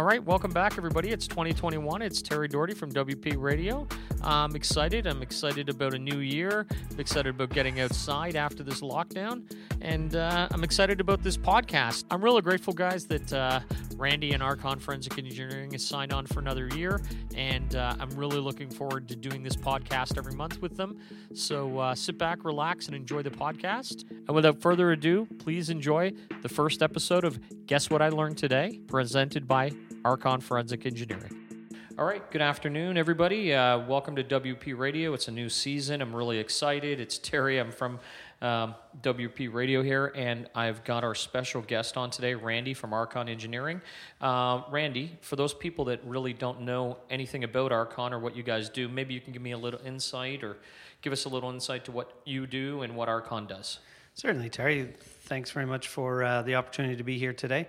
All right, welcome back, everybody. It's 2021. It's Terry Doherty from WP Radio. I'm excited. I'm excited about a new year. I'm excited about getting outside after this lockdown. And uh, I'm excited about this podcast. I'm really grateful, guys, that uh, Randy and Archon Forensic Engineering has signed on for another year. And uh, I'm really looking forward to doing this podcast every month with them. So uh, sit back, relax, and enjoy the podcast. And without further ado, please enjoy the first episode of Guess What I Learned Today, presented by Archon Forensic Engineering. All right, good afternoon, everybody. Uh, welcome to WP Radio. It's a new season. I'm really excited. It's Terry. I'm from um, WP Radio here, and I've got our special guest on today, Randy from Archon Engineering. Uh, Randy, for those people that really don't know anything about Archon or what you guys do, maybe you can give me a little insight or give us a little insight to what you do and what Archon does. Certainly, Terry. Thanks very much for uh, the opportunity to be here today.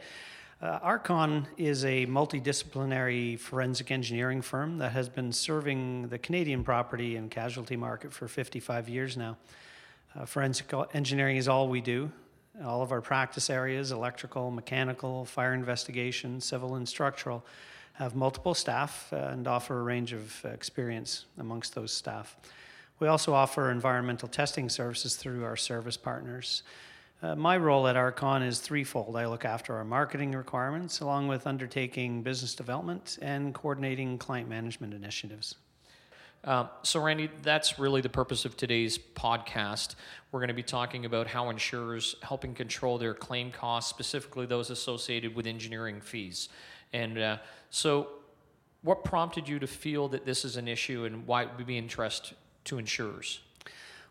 Uh, Archon is a multidisciplinary forensic engineering firm that has been serving the Canadian property and casualty market for 55 years now. Uh, forensic engineering is all we do. All of our practice areas electrical, mechanical, fire investigation, civil, and structural have multiple staff uh, and offer a range of experience amongst those staff. We also offer environmental testing services through our service partners. Uh, my role at Archon is threefold. I look after our marketing requirements, along with undertaking business development and coordinating client management initiatives. Um, so, Randy, that's really the purpose of today's podcast. We're going to be talking about how insurers helping control their claim costs, specifically those associated with engineering fees. And uh, so, what prompted you to feel that this is an issue, and why it would be interest to insurers?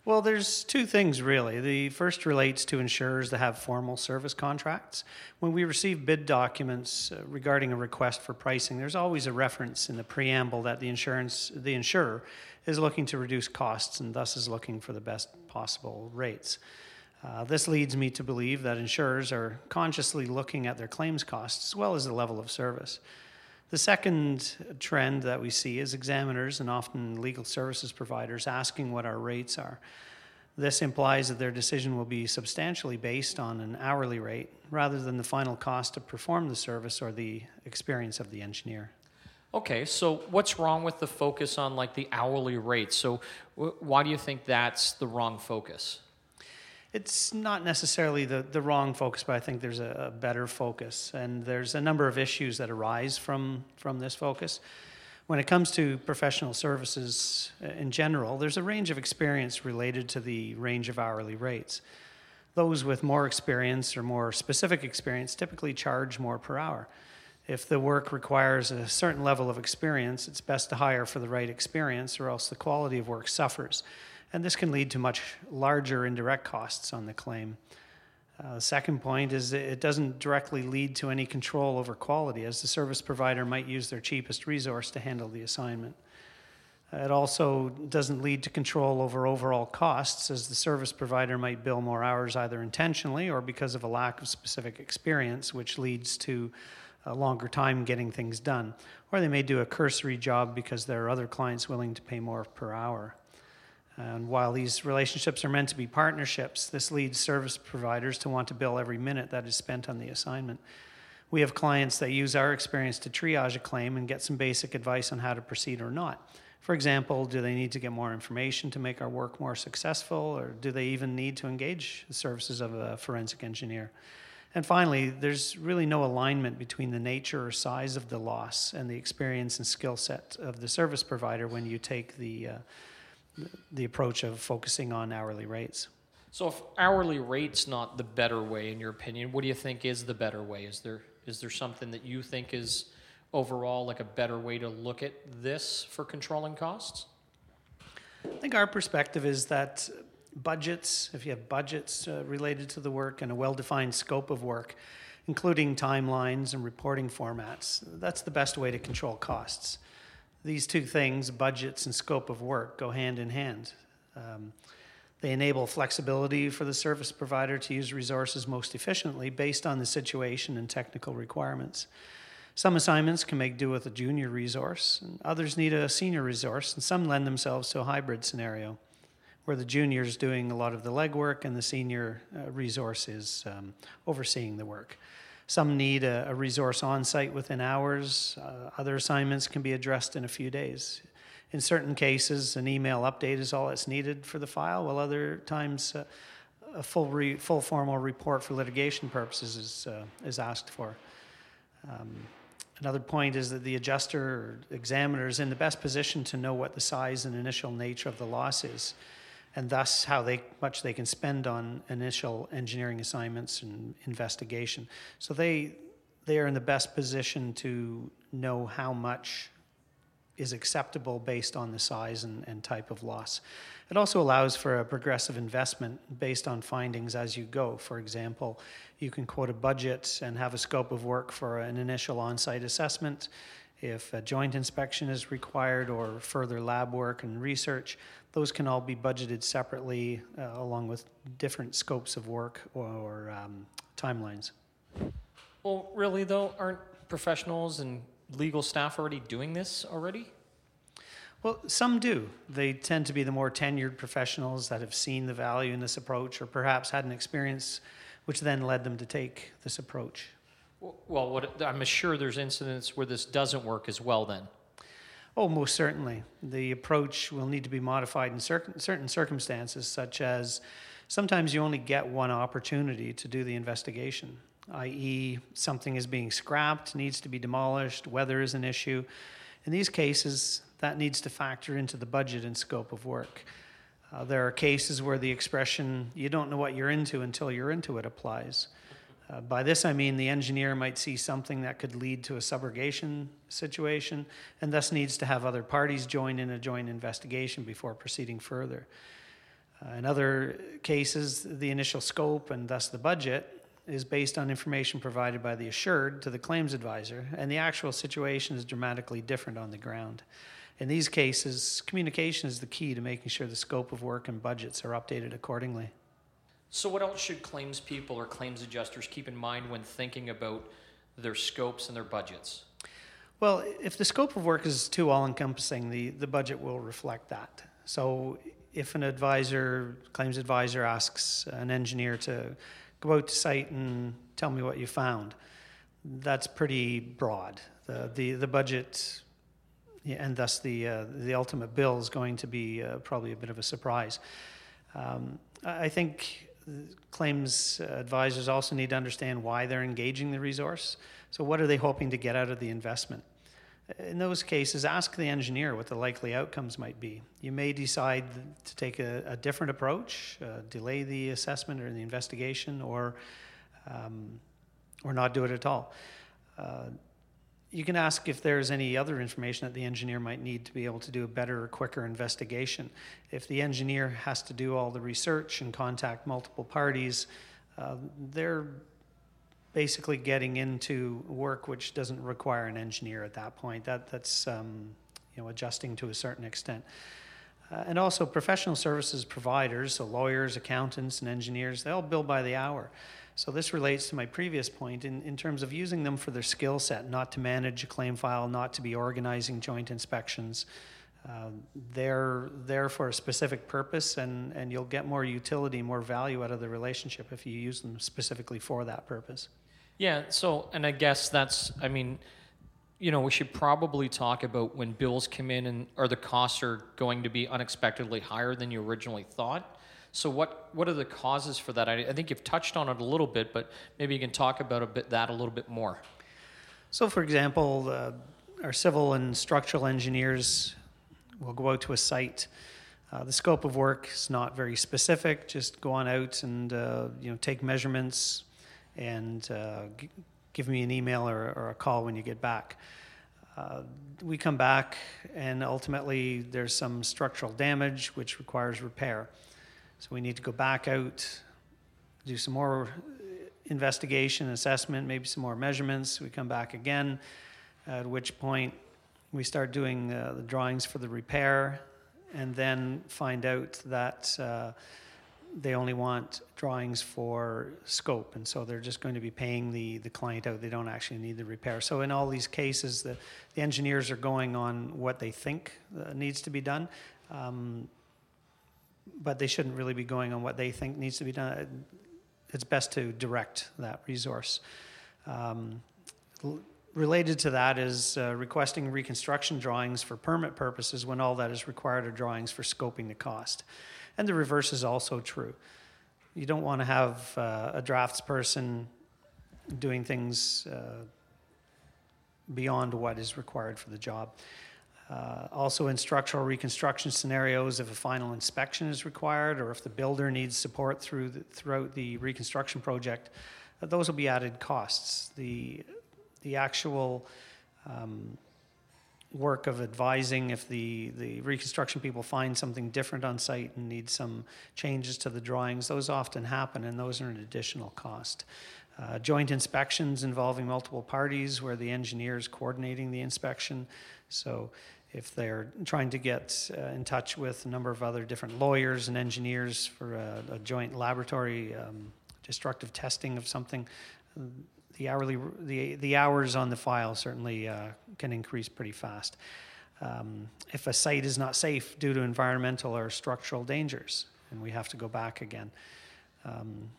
Well, there's two things really. The first relates to insurers that have formal service contracts. When we receive bid documents uh, regarding a request for pricing, there's always a reference in the preamble that the insurance the insurer is looking to reduce costs and thus is looking for the best possible rates. Uh, this leads me to believe that insurers are consciously looking at their claims costs as well as the level of service. The second trend that we see is examiners and often legal services providers asking what our rates are. This implies that their decision will be substantially based on an hourly rate rather than the final cost to perform the service or the experience of the engineer. Okay, so what's wrong with the focus on like the hourly rate? So why do you think that's the wrong focus? It's not necessarily the, the wrong focus, but I think there's a, a, better focus. And there's a number of issues that arise from, from this focus. When it comes to professional services uh, in general, there's a range of experience related to the range of hourly rates. Those with more experience or more specific experience typically charge more per hour. If the work requires a certain level of experience, it's best to hire for the right experience, or else the quality of work suffers and this can lead to much larger indirect costs on the claim. Uh, the second point is it doesn't directly lead to any control over quality, as the service provider might use their cheapest resource to handle the assignment. Uh, it also doesn't lead to control over overall costs, as the service provider might bill more hours either intentionally or because of a lack of specific experience, which leads to a longer time getting things done. Or they may do a cursory job because there are other clients willing to pay more per hour. And while these relationships are meant to be partnerships, this leads service providers to want to bill every minute that is spent on the assignment. We have clients that use our experience to triage a claim and get some basic advice on how to proceed or not. For example, do they need to get more information to make our work more successful, or do they even need to engage the services of a forensic engineer? And finally, there's really no alignment between the nature or size of the loss and the experience and skill set of the service provider when you take the uh, the approach of focusing on hourly rates. So, if hourly rate's not the better way, in your opinion, what do you think is the better way? Is there is there something that you think is overall like a better way to look at this for controlling costs? I think our perspective is that budgets, if you have budgets uh, related to the work and a well defined scope of work, including timelines and reporting formats, that's the best way to control costs these two things, budgets and scope of work, go hand in hand. Um, they enable flexibility for the service provider to use resources most efficiently based on the situation and technical requirements. Some assignments can make do with a junior resource, and others need a senior resource, and some lend themselves to a hybrid scenario where the junior is doing a lot of the legwork and the senior uh, resource is um, overseeing the work. Some need a, a resource on site within hours. Uh, other assignments can be addressed in a few days. In certain cases, an email update is all that's needed for the file, while other times, uh, a full, re, full formal report for litigation purposes is, uh, is asked for. Um, another point is that the adjuster or examiner is in the best position to know what the size and initial nature of the loss is, and thus how they, much they can spend on initial engineering assignments and investigation. So they, they are in the best position to know how much is acceptable based on the size and, and type of loss. It also allows for a progressive investment based on findings as you go. For example, you can quote a budget and have a scope of work for an initial on site assessment. If a joint inspection is required or further lab work and research, those can all be budgeted separately uh, along with different scopes of work or, or um, timelines. Well, really, though, aren't professionals and legal staff already doing this already? Well, some do. They tend to be the more tenured professionals that have seen the value in this approach or perhaps had an experience which then led them to take this approach. Well, what, I'm sure there's incidents where this doesn't work as well then. Oh, most certainly. The approach will need to be modified in certain circumstances, such as sometimes you only get one opportunity to do the investigation, i.e., something is being scrapped, needs to be demolished, weather is an issue. In these cases, that needs to factor into the budget and scope of work. Uh, there are cases where the expression, you don't know what you're into until you're into it, applies. Uh, by this, I mean the engineer might see something that could lead to a subrogation situation and thus needs to have other parties join in a joint investigation before proceeding further. Uh, in other cases, the initial scope and thus the budget is based on information provided by the assured to the claims advisor, and the actual situation is dramatically different on the ground. In these cases, communication is the key to making sure the scope of work and budgets are updated accordingly. So, what else should claims people or claims adjusters keep in mind when thinking about their scopes and their budgets? Well, if the scope of work is too all encompassing, the, the budget will reflect that. So, if an advisor, claims advisor, asks an engineer to go out to site and tell me what you found, that's pretty broad. The, the, the budget and thus the, uh, the ultimate bill is going to be uh, probably a bit of a surprise. Um, I think claims advisors also need to understand why they're engaging the resource. So, what are they hoping to get out of the investment? In those cases, ask the engineer what the likely outcomes might be. You may decide to take a, a different approach, uh, delay the assessment or the investigation, or um, or not do it at all. Uh, you can ask if there's any other information that the engineer might need to be able to do a better or quicker investigation. If the engineer has to do all the research and contact multiple parties, uh, they're basically getting into work which doesn't require an engineer at that point. That, that's um, you know, adjusting to a certain extent. Uh, and also professional services providers, so lawyers, accountants, and engineers, they all bill by the hour. So this relates to my previous point in, in terms of using them for their skill set, not to manage a claim file, not to be organizing joint inspections. Uh, they're there for a specific purpose, and, and you'll get more utility, more value out of the relationship if you use them specifically for that purpose. Yeah, so, and I guess that's, I mean, you know, we should probably talk about when bills come in and or the costs are going to be unexpectedly higher than you originally thought. So what what are the causes for that? I, I think you've touched on it a little bit, but maybe you can talk about a bit that a little bit more. So, for example, uh, our civil and structural engineers will go out to a site. Uh, the scope of work is not very specific. Just go on out and uh, you know take measurements and uh, g- give me an email or, or, a call when you get back. Uh, we come back and ultimately there's some structural damage which requires repair. So we need to go back out, do some more investigation, assessment, maybe some more measurements. We come back again, at which point we start doing uh, the drawings for the repair, and then find out that uh, they only want drawings for scope, and so they're just going to be paying the, the client out. They don't actually need the repair. So in all these cases, the, the engineers are going on what they think uh, needs to be done. Um, but they shouldn't really be going on what they think needs to be done. It's best to direct that resource. Um, l- related to that is uh, requesting reconstruction drawings for permit purposes when all that is required are drawings for scoping the cost. And the reverse is also true. You don't want to have uh, a draftsperson doing things uh, beyond what is required for the job. Uh, also, in structural reconstruction scenarios, if a final inspection is required or if the builder needs support through the, throughout the reconstruction project, uh, those will be added costs. The, the actual um, work of advising if the, the reconstruction people find something different on site and need some changes to the drawings, those often happen and those are an additional cost. Uh, joint inspections involving multiple parties where the engineer is coordinating the inspection. So if they're trying to get uh, in touch with a number of other different lawyers and engineers for a, a joint laboratory um, destructive testing of something, the hourly the the hours on the file certainly uh, can increase pretty fast. Um, if a site is not safe due to environmental or structural dangers, and we have to go back again. Um,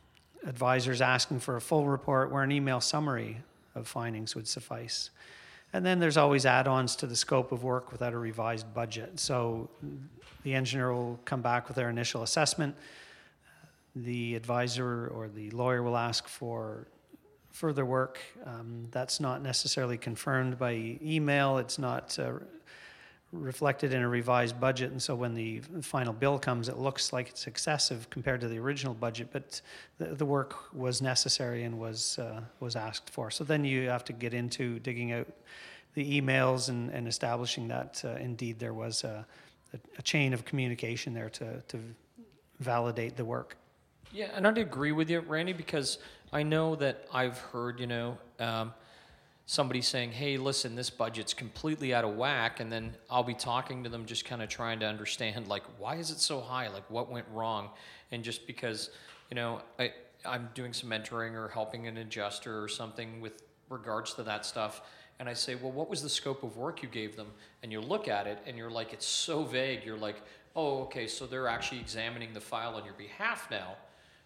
advisors asking for a full report where an email summary of findings would suffice. And then there's always add-ons to the scope of work without a revised budget. So the engineer will come back with their initial assessment. The advisor or the lawyer will ask for further work. Um, that's not necessarily confirmed by email. It's not uh, reflected in a revised budget, and so when the final bill comes, it looks like it's excessive compared to the original budget, but the, the work was necessary and was, uh, was asked for. So then you have to get into digging out the emails and, and establishing that uh, indeed there was a, a, a chain of communication there to, to validate the work. Yeah, and I'd agree with you, Randy, because I know that I've heard, you know, um, somebody saying, hey, listen, this budget's completely out of whack. And then I'll be talking to them, just kind of trying to understand, like, why is it so high? Like, what went wrong? And just because, you know, I, I'm doing some mentoring or helping an adjuster or something with regards to that stuff. And I say, well, what was the scope of work you gave them? And you look at it and you're like, it's so vague. You're like, oh, okay, so they're actually examining the file on your behalf now.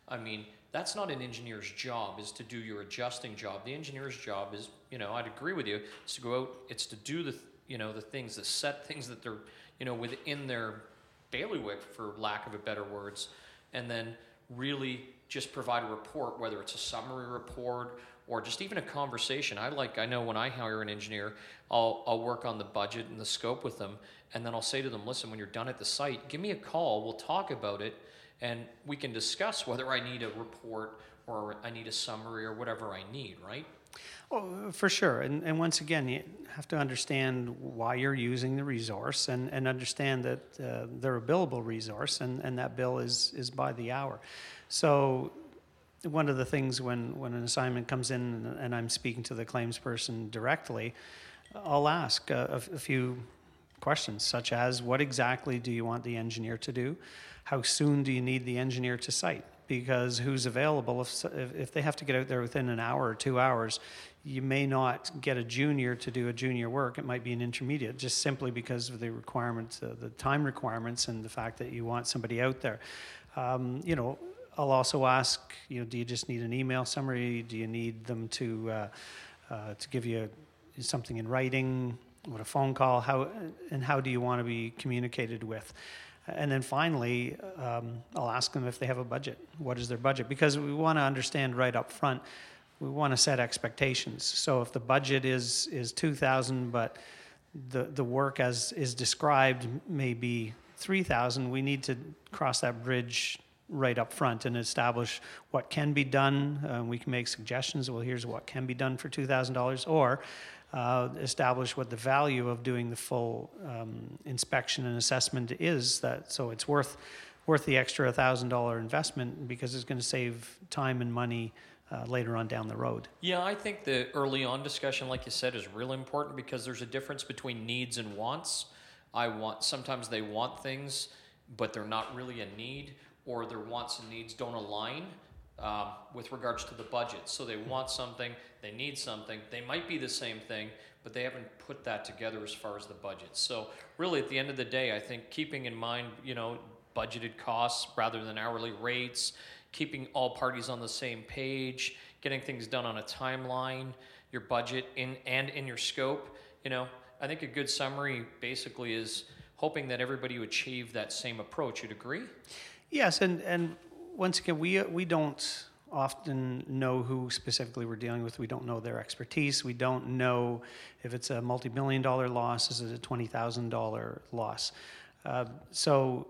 I mean, that's not an engineer's job is to do your adjusting job. The engineer's job is you know i'd agree with you it's to go out it's to do the you know the things the set things that they're you know within their bailiwick for lack of a better words and then really just provide a report whether it's a summary report or just even a conversation. I like i know when i hire an engineer i'll i'll work on the budget and the scope with them and then i'll say to them listen when you're done at the site give me a call we'll talk about it and we can discuss whether I need a report or I need a summary or whatever I need, right? Oh, for sure. And, and once again, you have to understand why you're using the resource and, and understand that uh, they're a billable resource and, and that bill is, is by the hour. So, one of the things when, when an assignment comes in and I'm speaking to the claims person directly, I'll ask a, a few questions, such as what exactly do you want the engineer to do? how soon do you need the engineer to site? Because who's available? If, if they have to get out there within an hour or two hours, you may not get a junior to do a junior work. It might be an intermediate, just simply because of the requirements, uh, the time requirements, and the fact that you want somebody out there. Um, you know, I'll also ask, you know, do you just need an email summary? Do you need them to uh, uh, to give you something in writing? What a phone call? How and how do you want to be communicated with? And then finally, um, I'll ask them if they have a budget. What is their budget? Because we want to understand right up front. We want to set expectations. So if the budget is is two thousand, but the the work as is described may be three thousand, we need to cross that bridge right up front and establish what can be done. Uh, we can make suggestions. Well, here's what can be done for two thousand dollars, or uh, establish what the value of doing the full um, inspection and assessment is. That so it's worth worth the extra thousand dollar investment because it's going to save time and money. Uh, later on down the road. Yeah, I think the early on discussion, like you said, is really important because there's a difference between needs and wants. I want sometimes they want things, but they're not really a need, or their wants and needs don't align um, with regards to the budget. So they want something, they need something, they might be the same thing, but they haven't put that together as far as the budget. So really, at the end of the day, I think keeping in mind, you know, budgeted costs rather than hourly rates, keeping all parties on the same page, getting things done on a timeline, your budget in and in your scope. You know, I think a good summary basically is hoping that everybody would achieve that same approach. You'd agree? Yes, and and once again, we we don't often know who specifically we're dealing with. We don't know their expertise. We don't know if it's a multi-million dollar loss, is it a twenty thousand dollar loss. Uh, so,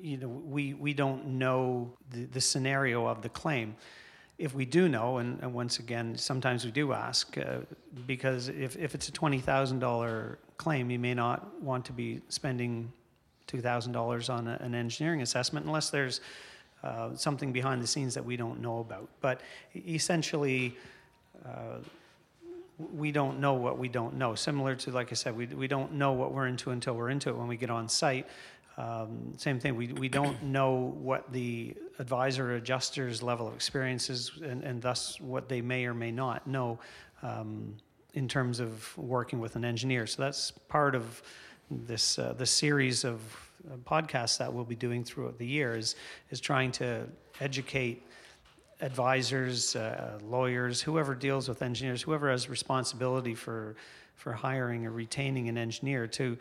you know, we we don't know the, the scenario of the claim. If we do know, and, and once again, sometimes we do ask, uh, because if, if it's a twenty thousand dollar claim, you may not want to be spending two thousand dollars on a, an engineering assessment unless there's uh, something behind the scenes that we don't know about. But essentially, uh, we don't know what we don't know. Similar to, like I said, we, we don't know what we're into until we're into it when we get on site. Um, same thing, we, we don't know what the advisor adjuster's level of experience is and, and thus what they may or may not know um, in terms of working with an engineer. So that's part of this, uh, series of podcasts that we'll be doing throughout the year is, is trying to educate advisors, uh, lawyers, whoever deals with engineers, whoever has responsibility for, for hiring or retaining an engineer to,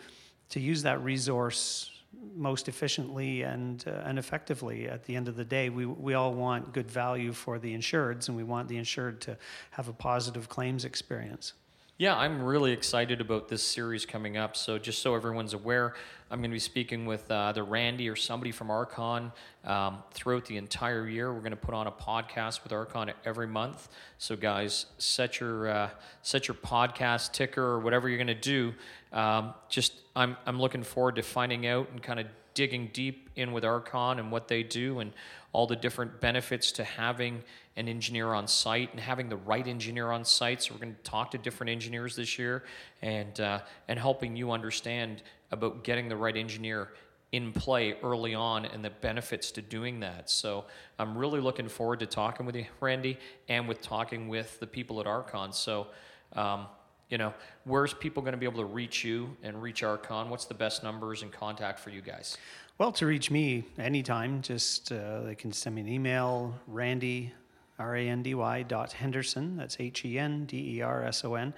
to use that resource most efficiently and, uh, and effectively. At the end of the day, we, we all want good value for the insureds and we want the insured to have a positive claims experience. Yeah, I'm really excited about this series coming up. So, just so everyone's aware, I'm going to be speaking with uh, either Randy or somebody from Archon um, throughout the entire year. We're going to put on a podcast with Archon every month. So, guys, set your uh, set your podcast ticker or whatever you're going to do. Um, just, I'm I'm looking forward to finding out and kind of digging deep in with Archon and what they do and all the different benefits to having an engineer on site and having the right engineer on site. So we're going to talk to different engineers this year and uh, and helping you understand about getting the right engineer in play early on and the benefits to doing that. So I'm really looking forward to talking with you, Randy, and with talking with the people at Archon. So. Um, you know, where's people going to be able to reach you and reach Archon? What's the best numbers and contact for you guys? Well, to reach me anytime, just uh, they can send me an email, Randy, R A N D Y dot Henderson, that's H E N D E R S O N,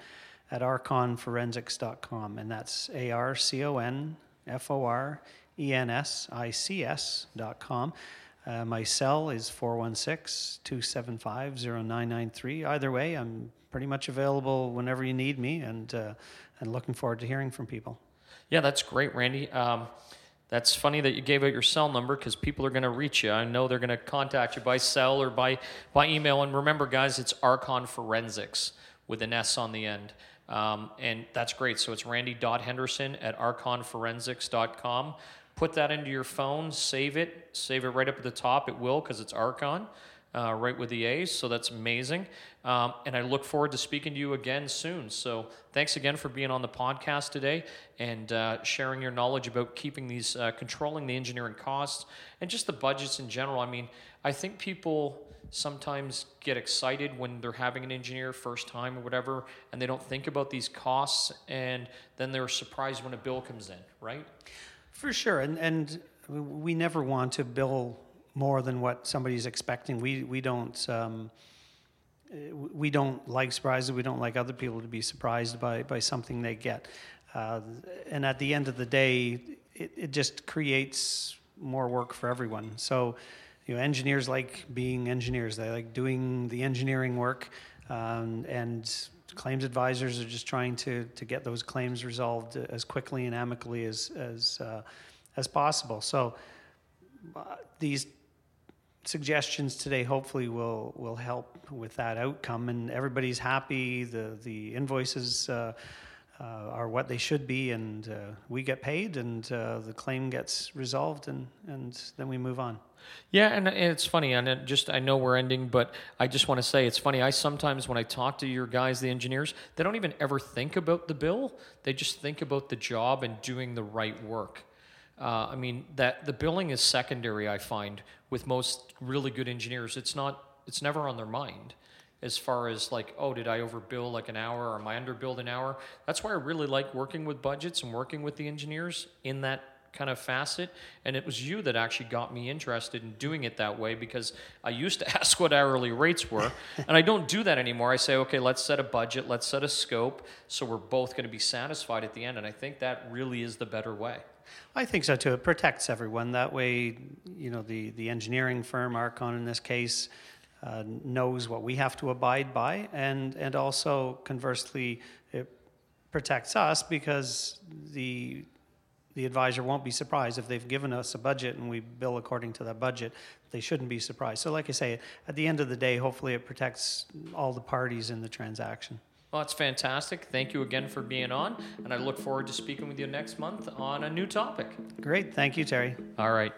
at archonforensics.com. And that's A R C O N F O R E N S I C S dot com. Uh, my cell is 416 275 0993. Either way, I'm pretty much available whenever you need me and, uh, and looking forward to hearing from people. Yeah, that's great, Randy. Um, that's funny that you gave out your cell number because people are going to reach you. I know they're going to contact you by cell or by, by email. And remember, guys, it's Archon Forensics with an S on the end. Um, and that's great. So it's randy.henderson at archonforensics.com. Put that into your phone, save it, save it right up at the top. It will because it's Archon uh, right with the A's. So that's amazing. Um, and I look forward to speaking to you again soon. So thanks again for being on the podcast today and uh, sharing your knowledge about keeping these, uh, controlling the engineering costs and just the budgets in general. I mean, I think people sometimes get excited when they're having an engineer first time or whatever and they don't think about these costs and then they're surprised when a bill comes in right for sure and and we never want to bill more than what somebody's expecting. We we don't um, we don't like surprises. We don't like other people to be surprised by by something they get. Uh, and at the end of the day, it, it just creates more work for everyone. So, you know, engineers like being engineers. They like doing the engineering work, um, and claims advisors are just trying to to get those claims resolved as quickly and amicably as as uh, as possible. So, uh, these suggestions today hopefully will will help with that outcome. And everybody's happy. The the invoices uh, uh, are what they should be and uh, we get paid and uh, the claim gets resolved and and then we move on. Yeah and it's funny and it just i know we're ending but i just want to say it's funny i sometimes when i talk to your guys the engineers they don't even ever think about the bill. They just think about the job and doing the right work uh, I mean that the billing is secondary. I find with most really good engineers, it's not. It's never on their mind as far as like, oh, did I overbill like an hour or am I underbilled an hour? That's why I really like working with budgets and working with the engineers in that kind of facet. And it was you that actually got me interested in doing it that way because I used to ask what hourly rates were, and I don't do that anymore. I say, okay, let's set a budget, let's set a scope, so we're both going to be satisfied at the end. And I think that really is the better way. I think so too. It protects everyone. That way, you know, the, the engineering firm, Archon in this case, uh, knows what we have to abide by, and, and also conversely, it protects us because the the advisor won't be surprised if they've given us a budget and we bill according to that budget. They shouldn't be surprised. So, like I say, at the end of the day, hopefully it protects all the parties in the transaction. Well, that's fantastic. Thank you again for being on, and I look forward to speaking with you next month on a new topic. Great. Thank you, Terry. All right.